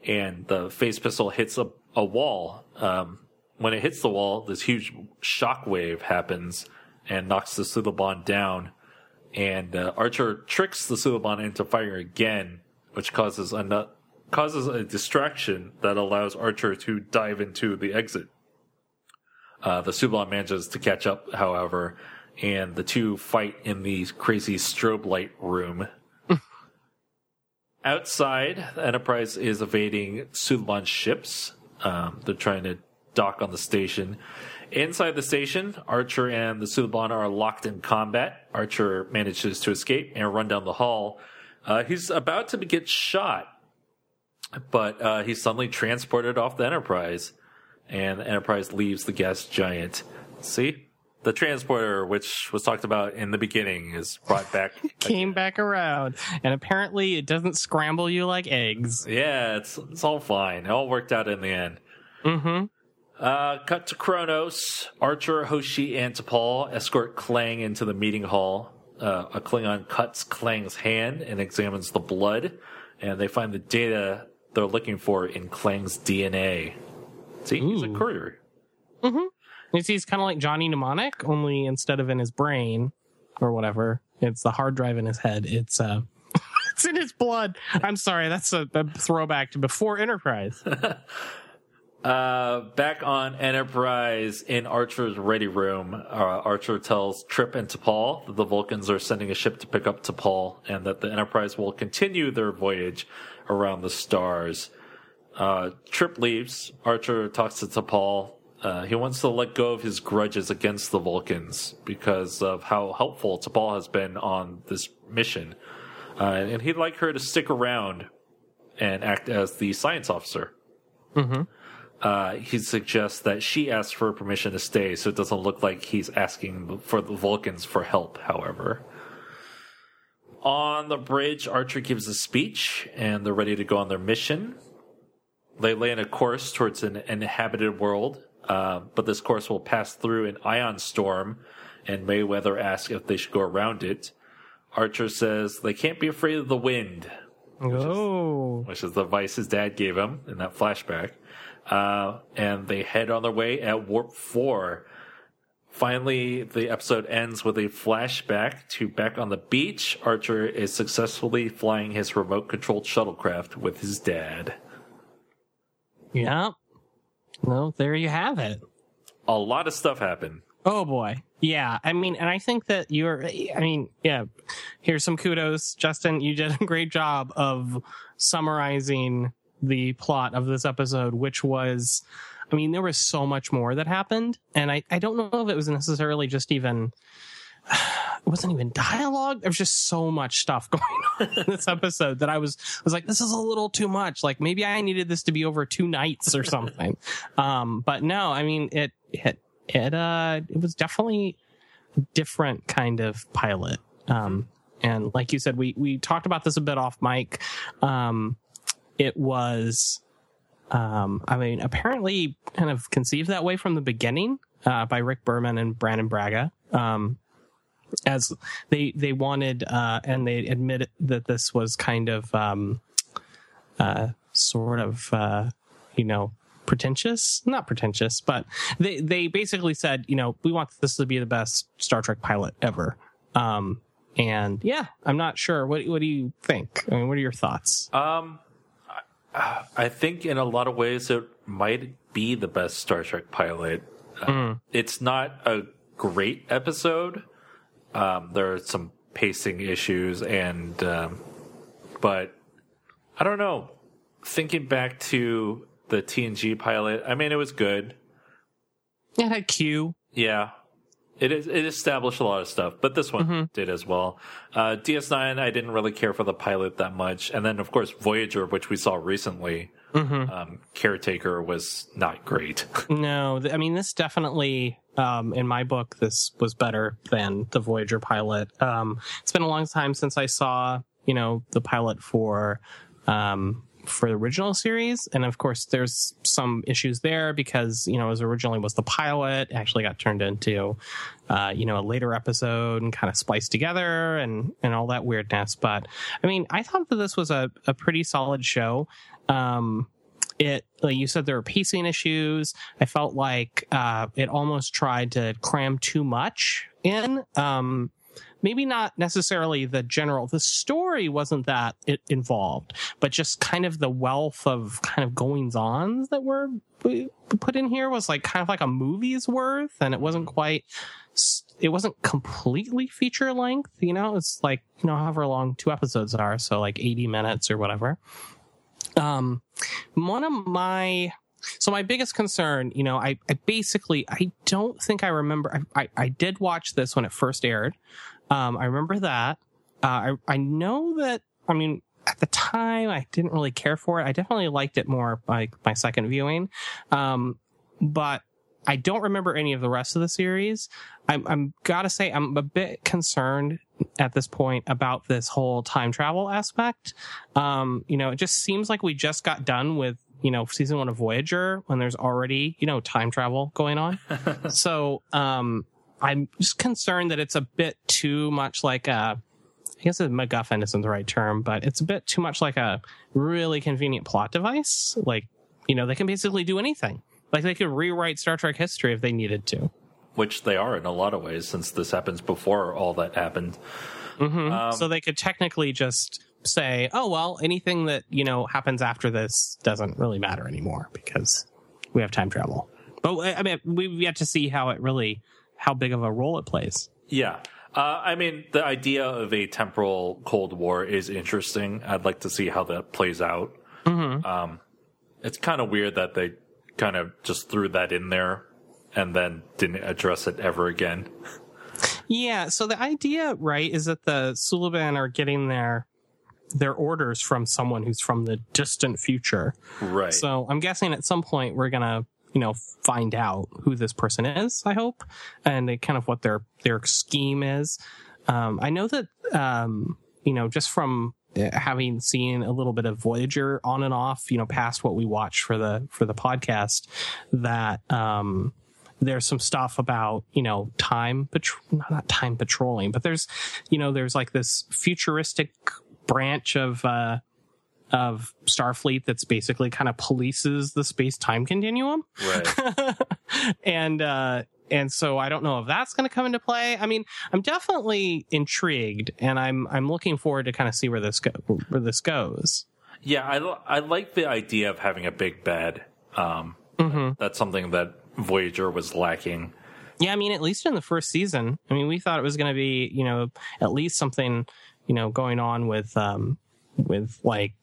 and the phase pistol hits a, a wall. Um, when it hits the wall, this huge shockwave happens and knocks the Suliban down. And uh, Archer tricks the Suliban into firing again, which causes a causes a distraction that allows Archer to dive into the exit. Uh, the Suliban manages to catch up, however, and the two fight in the crazy strobe light room. Outside, the Enterprise is evading Suliban's ships. Um, they're trying to dock on the station. Inside the station, Archer and the Suliban are locked in combat. Archer manages to escape and run down the hall. Uh, he's about to get shot, but uh, he's suddenly transported off the Enterprise, and the Enterprise leaves the gas giant. See? The transporter, which was talked about in the beginning, is brought back. Came back around, and apparently it doesn't scramble you like eggs. Yeah, it's it's all fine. It all worked out in the end. Mm-hmm. Uh, cut to Kronos. Archer, Hoshi, and T'Pol escort Klang into the meeting hall. Uh, a Klingon cuts Klang's hand and examines the blood, and they find the data they're looking for in Klang's DNA. See, he's a courier. Mm-hmm. You see, he's kind of like Johnny Mnemonic, only instead of in his brain or whatever, it's the hard drive in his head. It's uh, it's in his blood. I'm sorry, that's a, a throwback to before Enterprise. Uh, back on Enterprise in Archer's ready room, uh, Archer tells Trip and T'Pol that the Vulcans are sending a ship to pick up T'Pol and that the Enterprise will continue their voyage around the stars. Uh, Trip leaves. Archer talks to T'Pol. Uh, he wants to let go of his grudges against the Vulcans because of how helpful T'Pol has been on this mission. Uh, and he'd like her to stick around and act as the science officer mm-hmm. uh, he suggests that she asks for permission to stay so it doesn't look like he's asking for the Vulcans for help, however. On the bridge, Archer gives a speech and they're ready to go on their mission. They lay in a course towards an inhabited world, uh, but this course will pass through an ion storm, and Mayweather asks if they should go around it. Archer says they can't be afraid of the wind, Oh, which is the advice his dad gave him in that flashback. Uh, and they head on their way at warp four. Finally, the episode ends with a flashback to back on the beach. Archer is successfully flying his remote controlled shuttlecraft with his dad. yeah. No, there you have it. A lot of stuff happened. Oh boy. Yeah. I mean, and I think that you're, I mean, yeah, here's some kudos. Justin, you did a great job of summarizing the plot of this episode, which was, I mean, there was so much more that happened. And I, I don't know if it was necessarily just even, it wasn't even dialogue. There was just so much stuff going on in this episode that I was was like, this is a little too much. Like maybe I needed this to be over two nights or something. um, but no, I mean it it it uh it was definitely a different kind of pilot. Um, and like you said, we we talked about this a bit off mic. Um, it was. Um, I mean, apparently, kind of conceived that way from the beginning uh, by Rick Berman and Brannon Braga. Um, as they they wanted uh and they admitted that this was kind of um uh sort of uh you know pretentious? Not pretentious but they they basically said you know we want this to be the best star trek pilot ever. Um and yeah i'm not sure. What what do you think? I mean what are your thoughts? Um, I, I think in a lot of ways it might be the best Star Trek pilot. Uh, It's not a great episode. Um, there are some pacing issues, and um, but I don't know. Thinking back to the TNG pilot, I mean, it was good. It had Q. Yeah. It is, it established a lot of stuff, but this one Mm-hmm. did as well. Uh, DS9, I didn't really care for the pilot that much. And then, of course, Voyager, which we saw recently, Mm-hmm. um, Caretaker was not great. No, th- I mean this definitely, um, in my book, this was better than the Voyager pilot. Um, it's been a long time since I saw, you know, the pilot for, um, for the original series, and of course, there's some issues there because you know, as originally was the pilot, actually got turned into, uh, you know, a later episode and kind of spliced together and and all that weirdness. But I mean, I thought that this was a a pretty solid show. Um, it like you said there were pacing issues i felt like uh it almost tried to cram too much in um maybe not necessarily the general the story wasn't that involved but just kind of the wealth of kind of goings ons that were put in here was like kind of like a movie's worth and it wasn't quite it wasn't completely feature length you know? It's like you know however long two episodes are so like 80 minutes or whatever. Um one of my so my biggest concern you know i, I basically i don't think i remember I, I i did watch this when it first aired um i remember that uh i i know that i mean at the time i didn't really care for it i definitely liked it more by my second viewing um but I don't remember any of the rest of the series. I'm, I'm gotta say, I'm a bit concerned at this point about this whole time travel aspect. Um, you know, it just seems like we just got done with, you know, season one of Voyager when there's already, you know, time travel going on. so, um, I'm just concerned that it's a bit too much like a, I guess a MacGuffin isn't the right term, but it's a bit too much like a really convenient plot device. Like, you know, they can basically do anything. Like they could rewrite Star Trek history if they needed to. which they are in a lot of ways since this happens before all that happened. hmm Um, so they could technically just say, "Oh well, anything that you know happens after this doesn't really matter anymore because we have time travel." But I mean, we've yet to see how it really, how big of a role it plays. Yeah. Uh, I mean, the idea of a temporal Cold War is interesting. I'd like to see how that plays out. Mm-hmm. Um, it's kind of weird that they kind of just threw that in there and then didn't address it ever again. Yeah. So the idea, right, is that the Suliban are getting their their orders from someone who's from the distant future. Right. So I'm guessing at some point we're gonna, you know, find out who this person is. I hope, and they kind of what their their scheme is. Um, I know that, um, you know, just from having seen a little bit of Voyager on and off, you know, past what we watched for the for the podcast, that um, there's some stuff about you know time patro- not time patrolling, but there's you know there's like this futuristic branch of uh, of Starfleet that's basically kind of polices the space time continuum. right. and uh and so I don't know if that's going to come into play. I mean, I'm definitely intrigued, and I'm I'm looking forward to kind of see where this go where this goes. Yeah, I, I like the idea of having a big bed. Um, Mm-hmm. That's something that Voyager was lacking. Yeah, I mean, at least in the first season, I mean, we thought it was going to be, you know, at least something, you know, going on with, um, with like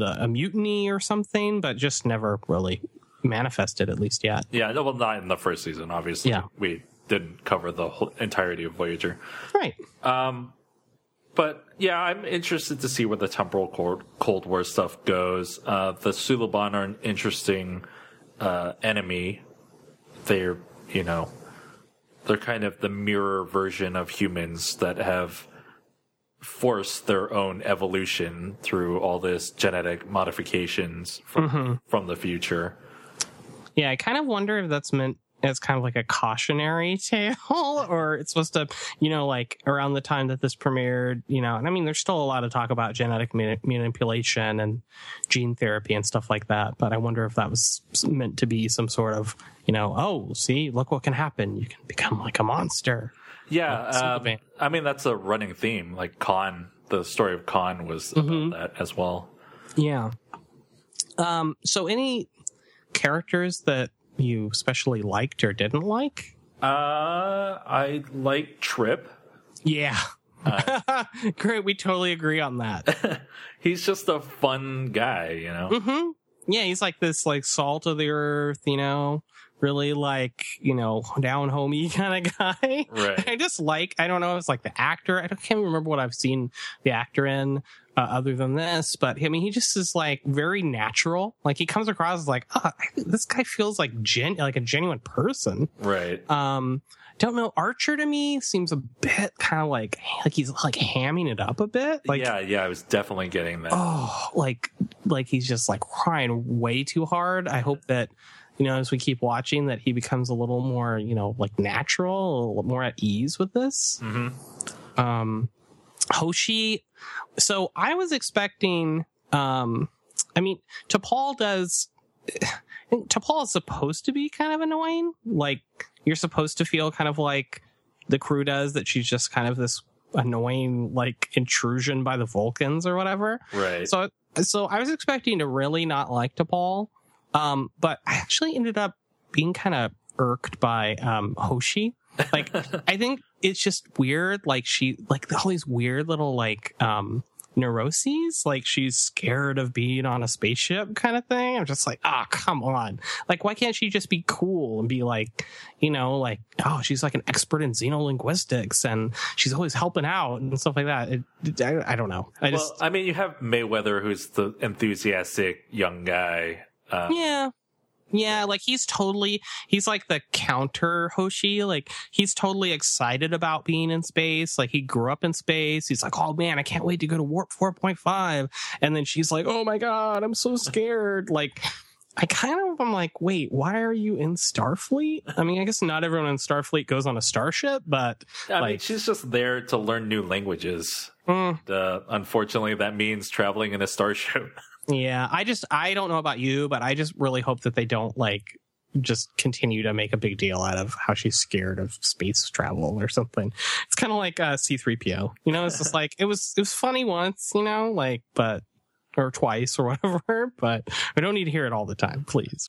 a mutiny or something, but just never really manifested, at least yet. Yeah, no, well, not in the first season, obviously. Yeah. We didn't cover the whole entirety of Voyager. Right. Um, But yeah, I'm interested to see where the temporal Cold, Cold War stuff goes. Uh, the Suliban are an interesting uh, enemy. They're, you know, they're kind of the mirror version of humans that have forced their own evolution through all this genetic modifications from mm-hmm. from the future. Yeah, I kind of wonder if that's meant as kind of like a cautionary tale, or it's supposed to, you know, like around the time that this premiered, you know, and I mean, there's still a lot of talk about genetic manipulation and gene therapy and stuff like that, but I wonder if that was meant to be some sort of, you know, oh, see, look what can happen. You can become like a monster. Yeah, Yeah, um, I mean that's a running theme. Like Khan, the story of Khan was about that as well. Yeah. Um, so any characters that you especially liked or didn't like? Uh, I like Trip. Yeah. Great, we totally agree on that. he's just a fun guy, you know. hmm Yeah, he's like this, like salt of the earth, you know, really like you know down homey kind of guy. Right. I just like I don't know if it's like the actor. I don't, can't remember what I've seen the actor in uh, other than this, but I mean he just is like very natural. Like he comes across as like, oh, I this guy feels like gen like a genuine person. Right. Um, don't know. Archer to me seems a bit kind of like like he's like hamming it up a bit. Like yeah, yeah, I was definitely getting that. oh, like like he's just like crying way too hard. I hope that you know as we keep watching that he becomes a little more you know like natural, a little more at ease with this. hmm Um, Hoshi. So I was expecting. Um, I mean, T'Pol does. T'Pol is supposed to be kind of annoying. Like you're supposed to feel kind of like the crew does that she's just kind of this annoying like intrusion by the Vulcans or whatever. Right. So so I was expecting to really not like T'Pol, um, but I actually ended up being kind of irked by um, Hoshi. Like I think it's just weird. Like she like all these weird little like um neuroses like she's scared of being on a spaceship kind of thing i'm just like ah come on like why can't she just be cool and be like you know like oh she's like an expert in xenolinguistics and she's always helping out and stuff like that it, I, I don't know i just I mean, you have Mayweather, who's the enthusiastic young guy. Uh, Yeah. Yeah, like he's totally he's like the counter Hoshi. Like he's totally excited about being in space. Like he grew up in space. He's like, "Oh man, I can't wait to go to warp 4.5." And then she's like, "Oh my god, I'm so scared." like I kind of I'm like, "Wait, why are you in Starfleet?" I mean, I guess not everyone in Starfleet goes on a starship, but I mean, like- she's just there to learn new languages. mm, Uh, unfortunately, that means traveling in a starship. Yeah, I just I don't know about you, but I just really hope that they don't like just continue to make a big deal out of how she's scared of space travel or something. It's kind of like uh, C3PO. You know, it's just like it was it was funny once, you know, like but or twice or whatever, but we don't need to hear it all the time, please.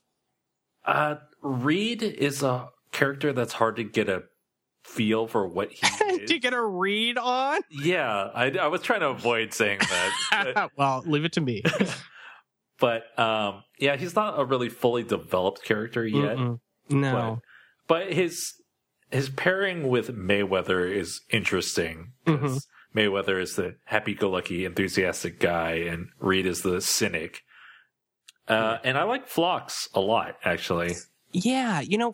Uh, Reed is a character that's hard to get a feel for what he is. Do you get a read on? yeah, I, I was trying to avoid saying that. well, leave it to me. but um, yeah, he's not a really fully developed character yet. Mm-mm. No. But his his pairing with Mayweather is interesting. Mhm. Mayweather is the happy-go-lucky, enthusiastic guy, and Reed is the cynic. Uh, and I like Phlox a lot, actually. Yeah, you know.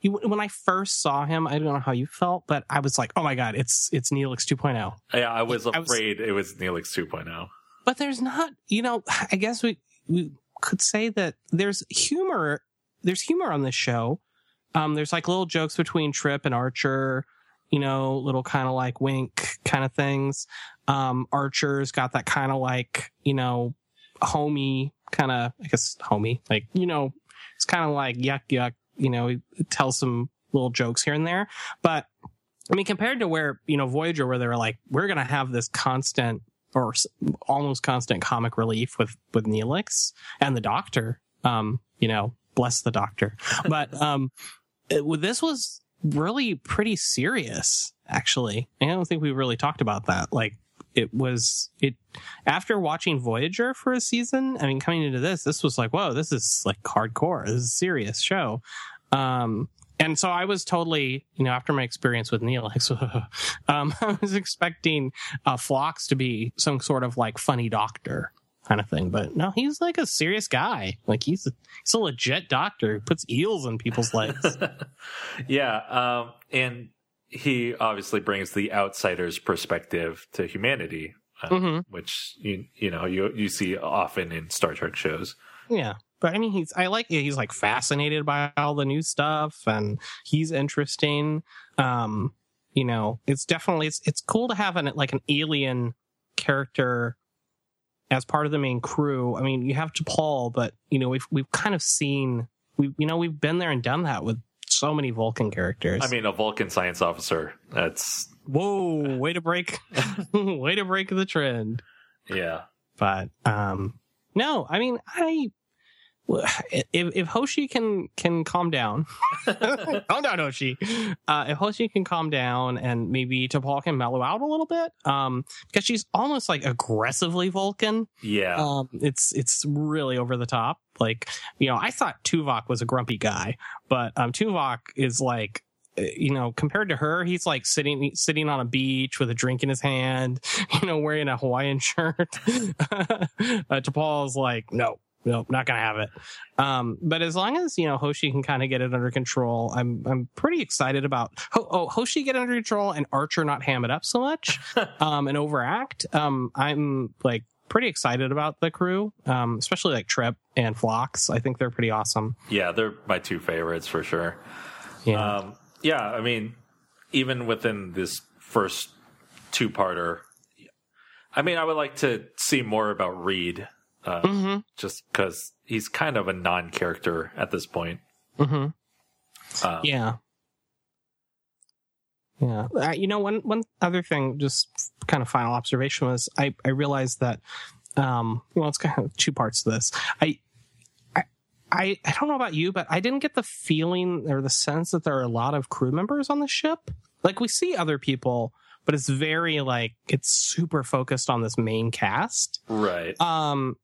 You, when I first saw him, I don't know how you felt, but I was like, "Oh my god, it's it's Neelix 2.0." Yeah, I was I was- afraid it was Neelix oh. 2.0. But there's not, you know, I guess we we could say that there's humor. There's humor on this show. Um, there's like little jokes between Trip and Archer. You know, little kind of like wink kind of things. Um, Archer's got that kind of like you know, homey kind of I guess homey like you know, it's kind of like yuck yuck. You know, he tells some little jokes here and there, but I mean, compared to where you know Voyager, where they were like, we're gonna have this constant or almost constant comic relief with with Neelix and the Doctor. Um, you know, bless the Doctor. But um, it, this was really pretty serious. Actually, I don't think we really talked about that. Like, it was it after watching Voyager for a season. I mean, coming into this, this was like, whoa, this is like hardcore. This is a serious show. Um, and so I was totally, you know, after my experience with Neelix, um, I was expecting uh, Phlox to be some sort of like funny doctor kind of thing, but no, he's like a serious guy. Like he's a, he's a legit doctor who puts eels in people's legs. yeah, um, and he obviously brings the outsider's perspective to humanity, uh, Mhm. which you you know you you see often in Star Trek shows. Yeah. But I mean, he's, I like, he's like fascinated by all the new stuff and he's interesting. Um, you know, it's definitely, it's, it's cool to have an, like an alien character as part of the main crew. I mean, you have T'Pol, but you know, we've, we've kind of seen, we, you know, we've been there and done that with so many Vulcan characters. I mean, a Vulcan science officer. That's whoa, way to break, way to break the trend. yeah. but um no i mean i if, if Hoshi can can calm down, calm down, Hoshi. Uh, if Hoshi can calm down and maybe T'Pol can mellow out a little bit, um, because she's almost like aggressively Vulcan. Yeah, Um, it's it's really over the top. Like you know, I thought Tuvok was a grumpy guy, but um, Tuvok is like. uh, You know, compared to her, he's like sitting sitting on a beach with a drink in his hand. You know, wearing a Hawaiian shirt. uh, T'Pol's like, no, no, not gonna have it. Um, but as long as you know Hoshi can kind of get it under control, I'm I'm pretty excited about. Ho- oh, Hoshi get under control and Archer not ham it up so much, um, and overact. Um, I'm like pretty excited about the crew, um, especially like Trip and Phlox. I think they're pretty awesome. yeah, they're my two favorites for sure. Yeah, Um, yeah, I mean, even within this first two-parter, I mean, I would like to see more about Reed, uh, hmm just because he's kind of a non-character at this point. hmm Uh, Yeah. Yeah. Uh, you know, one one other thing, just kind of final observation was I I realized that um well it's kind of two parts to this. I I I, I don't know about you, but I didn't get the feeling or the sense that there are a lot of crew members on the ship. Like we see other people, but it's very like it's super focused on this main cast Right. um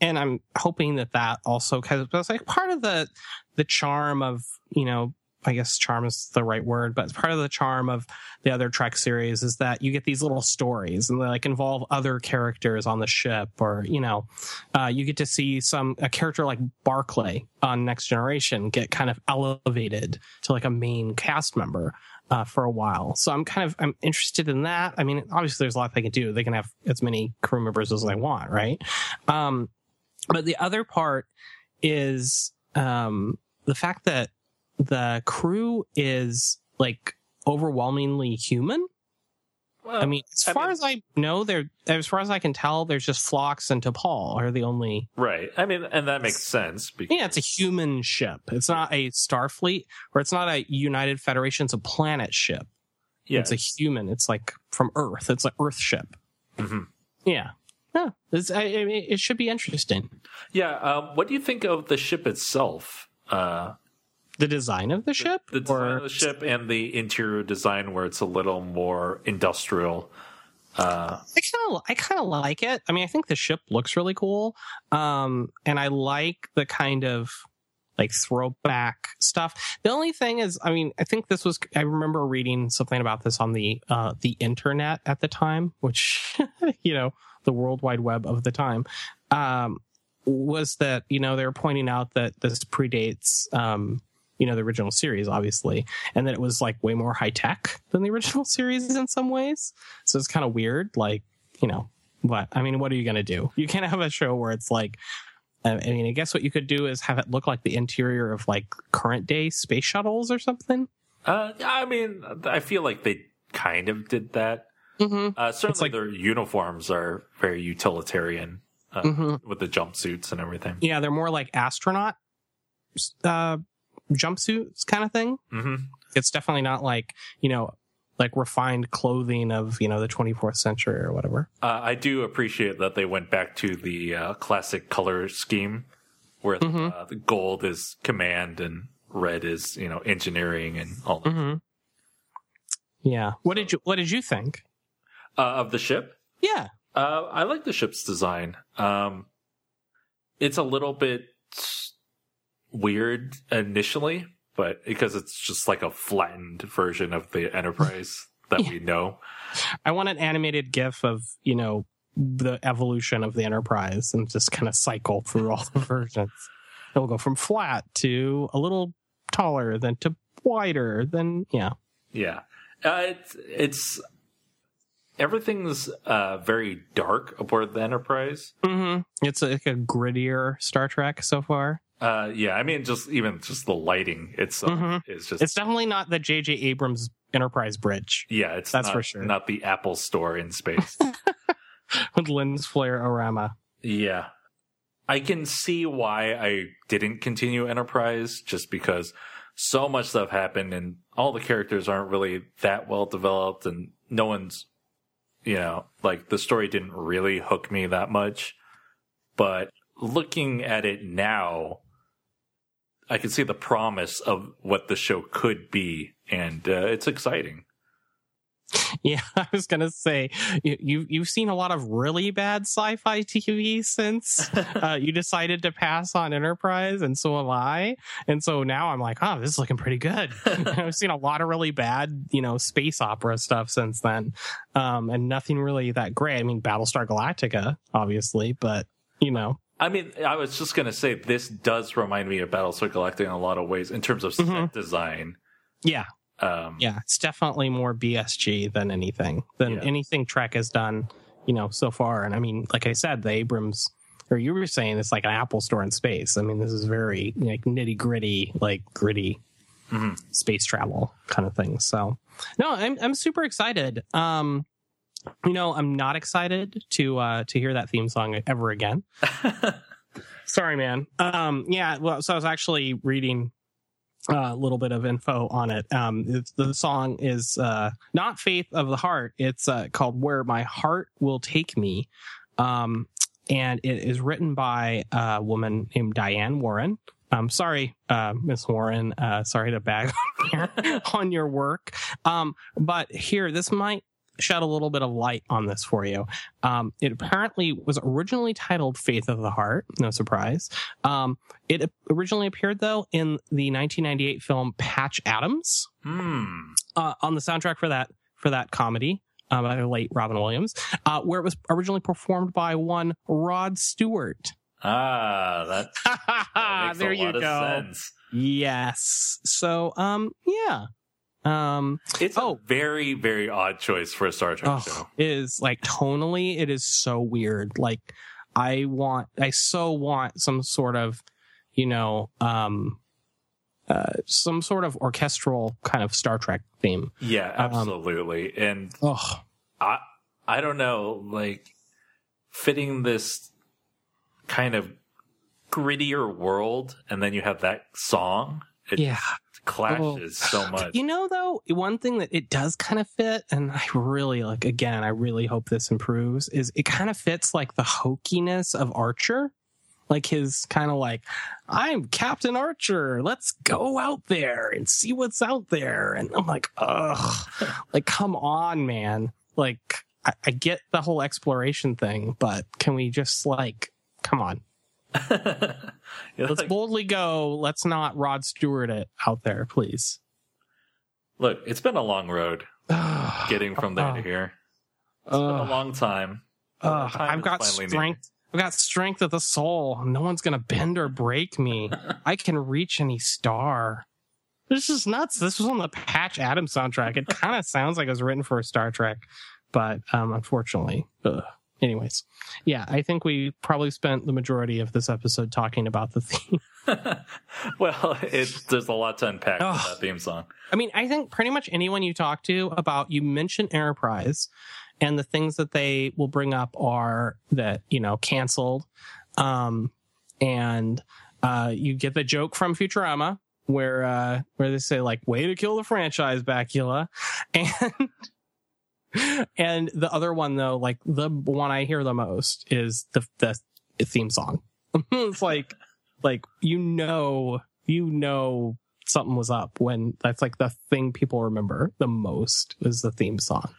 and i'm hoping that that also because it's like part of the the charm of you know i guess charm is the right word but part of the charm of the other trek series is that you get these little stories and they like involve other characters on the ship or you know uh, you get to see some a character like barclay on next generation get kind of elevated to like a main cast member uh, for a while. So I'm kind of I'm interested in that. I mean, obviously there's a lot they can do. They can have as many crew members as they want, right? Um, but the other part is um, the fact that the crew is like overwhelmingly human. Well, I mean, as I far mean- as I know, there as far as I can tell, there's just Phlox and T'Pol are the only. right. I mean, and that makes sense because Yeah, it's a human ship. It's not a Starfleet or it's not a United Federation. It's a Planet ship. yeah, It's a human. It's like from Earth. It's an Earth ship. Mhm. Yeah. Yeah. It's, I, I mean, it should be interesting. yeah. Um, what do you think of the ship itself? Uh, The design of the ship? the design or of the ship and the interior design, where it's a little more industrial. Uh, I kind of I kind of like it. I mean, I think the ship looks really cool. Um and I like the kind of like throwback stuff. The only thing is, I mean, I think this was I remember reading something about this on the uh the internet at the time, which you know, the world wide web of the time. Um was that, you know, they were pointing out that this predates um you know the original series obviously and that it was like way more high tech than the original series in some ways so it's kind of weird like you know what i mean what are you going to do you can't have a show where it's like i mean i guess what you could do is have it look like the interior of like current day space shuttles or something uh, I mean, I feel like they kind of did that. mm-hmm. Uh, certainly, like- their uniforms are very utilitarian uh, Mm-hmm. with the jumpsuits and everything. yeah they're more like astronaut uh jumpsuits kind of thing hmm it's definitely not like you know like refined clothing of you know the 24th century or whatever Uh, I do appreciate that they went back to the uh, classic color scheme, where Mhm. uh, the gold is command and red is you know engineering and all that. mm-hmm. yeah what did you what did you think Uh, of the ship. yeah Uh, I like the ship's design. Um, it's a little bit weird initially, but because it's just like a flattened version of the Enterprise that we know. I want an animated GIF of you know the evolution of the Enterprise and just kind of cycle through all the versions. It'll go from flat to a little taller, then to wider, then yeah. Yeah, uh, it's it's everything's uh, very dark aboard the Enterprise. Mm-hmm. It's like a grittier Star Trek so far. Uh, yeah, I mean, just even just the lighting itself Mhm. is just It's definitely not the J.J. Abrams Enterprise bridge yeah, it's that's not, for sure. not the Apple Store in space. with lens flare orama. Yeah. I can see why I didn't continue Enterprise just because so much stuff happened and all the characters aren't really that well developed and no one's, you know, like the story didn't really hook me that much. But looking at it now, I can see the promise of what the show could be, and uh, it's exciting. Yeah, I was gonna say you, you you've seen a lot of really bad sci-fi TV since uh, you decided to pass on Enterprise, and so have I. And so now I'm like, oh, this is looking pretty good. I've seen a lot of really bad, you know, space opera stuff since then, um, and nothing really that great. I mean, Battlestar Galactica, obviously, but you know, I mean, I was just gonna say this does remind me of Battlestar Galactica in a lot of ways in terms of set Mhm. design. yeah, Um, yeah, it's definitely more BSG than anything than Yeah. anything Trek has done, you know, so far. And I mean, like I said, the Abrams, or you were saying, it's like an Apple store in space. I mean, this is very like nitty gritty, like gritty Mhm. space travel kind of thing. So, no, I'm I'm super excited. Um, you know, I'm not excited to uh to hear that theme song ever again. Sorry, man. Um, yeah. Well, so I was actually reading uh, a little bit of info on it. Um, the song is uh, not "Faith of the Heart." It's uh, called "Where My Heart Will Take Me," um, and it is written by a woman named Diane Warren. Um, sorry, uh, Miss Warren. Uh, sorry to bag on your, on your work. Um, but here, this might shed a little bit of light on this for you. Um, it apparently was originally titled "Faith of the Heart." No surprise. Um, it originally appeared though in the 1998 film Patch Adams hmm. uh, on the soundtrack for that for that comedy uh, by the late Robin Williams, uh, where it was originally performed by one Rod Stewart. Ah, that, that makes there a you go. sense. Yes. So, um, yeah. Um, It's Oh. a very, very odd choice for a Star Trek oh, show. Is like tonally, it is so weird. Like, I want, I so want some sort of, you know, um, uh, some sort of orchestral kind of Star Trek theme. Yeah, Um, absolutely. and Oh, I, I don't know, like fitting this kind of grittier world, and then you have that song. It yeah. Oh. clashes so much. You know, though, one thing that it does kind of fit, and I really like, again, I really hope this improves, is it kind of fits like the hokiness of Archer. Like his kind of like, I'm Captain Archer. Let's go out there and see what's out there. And I'm like, ugh, like, come on, man. Like, I, I get the whole exploration thing, but can we just like, come on, let's like, boldly go. Let's not Rod Stewart it out there, please. look, it's been a long road getting from there to here. It's been a long time. Ugh, time I've got finally near. strength. I've got strength of the soul. No one's gonna bend or break me. I can reach any star. This is nuts. This was on the Patch Adams soundtrack. It kind of sounds like it was written for a Star Trek, but um, unfortunately, ugh. Anyways, yeah, I think we probably spent the majority of this episode talking about the theme. well, it, there's a lot to unpack in Ugh. that theme song. I mean, I think pretty much anyone you talk to about, you mention Enterprise and the things that they will bring up are that, you know, canceled. Um, and, uh, you get the joke from Futurama where, uh, where they say like, way to kill the franchise, Bakula. And, and the other one though, like the one I hear the most is the, the theme song. it's like, like, you know, you know, something was up when that's like the thing people remember the most is the theme song.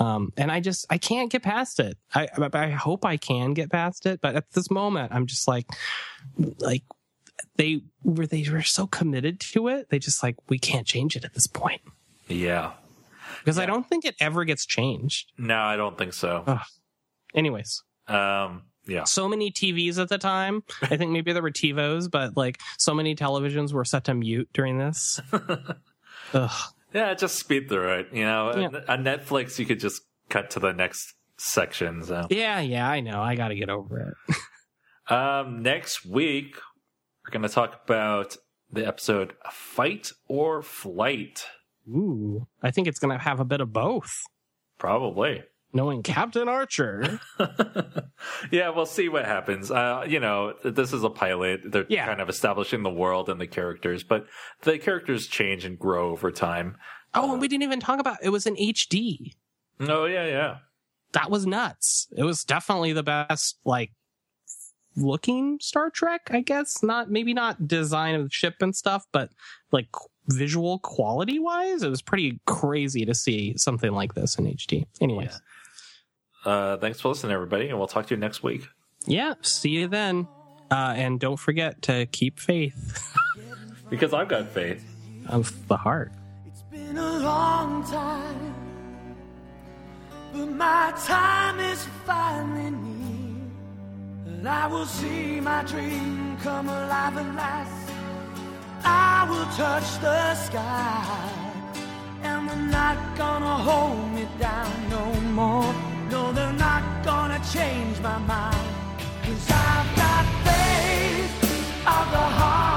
Um, and I just, I can't get past it. I, I, hope I can get past it, but at this moment, I'm just like, like they were, they were so committed to it. They just like, we can't change it at this point Yeah. Because I don't think it ever gets changed. No, I don't think so. Anyways, Um, yeah. so many TVs at the time. I think maybe there were TiVos, but like so many televisions were set to mute during this. Ugh. Yeah, just speed through it. You know, Yeah. on Netflix, you could just cut to the next section. So, Yeah, yeah, I know. I got to get over it. um, next week, we're going to talk about the episode Fight or Flight. Ooh, I think it's going to have a bit of both. Probably. Knowing Captain Archer. yeah, we'll see what happens. Uh, you know, this is a pilot. They're Yeah. kind of establishing the world and the characters, but the characters change and grow over time. Oh, and we didn't even talk about it was in HD. Oh, yeah, yeah. That was nuts. It was definitely the best like looking Star Trek, I guess. Not maybe not design of the ship and stuff, but like visual quality wise, it was pretty crazy to see something like this in HD. Anyways. Yeah. Uh, thanks for listening, everybody, and we'll talk to you next week. Yeah, see you then. Uh, and don't forget to keep faith. because I've got faith. Of the heart. It's been a long time, but my time is finally near. And I will see my dream come alive at last. I will touch the sky, and they're not gonna hold me down no more. No, they're not gonna change my mind. Cause I've got faith of the heart.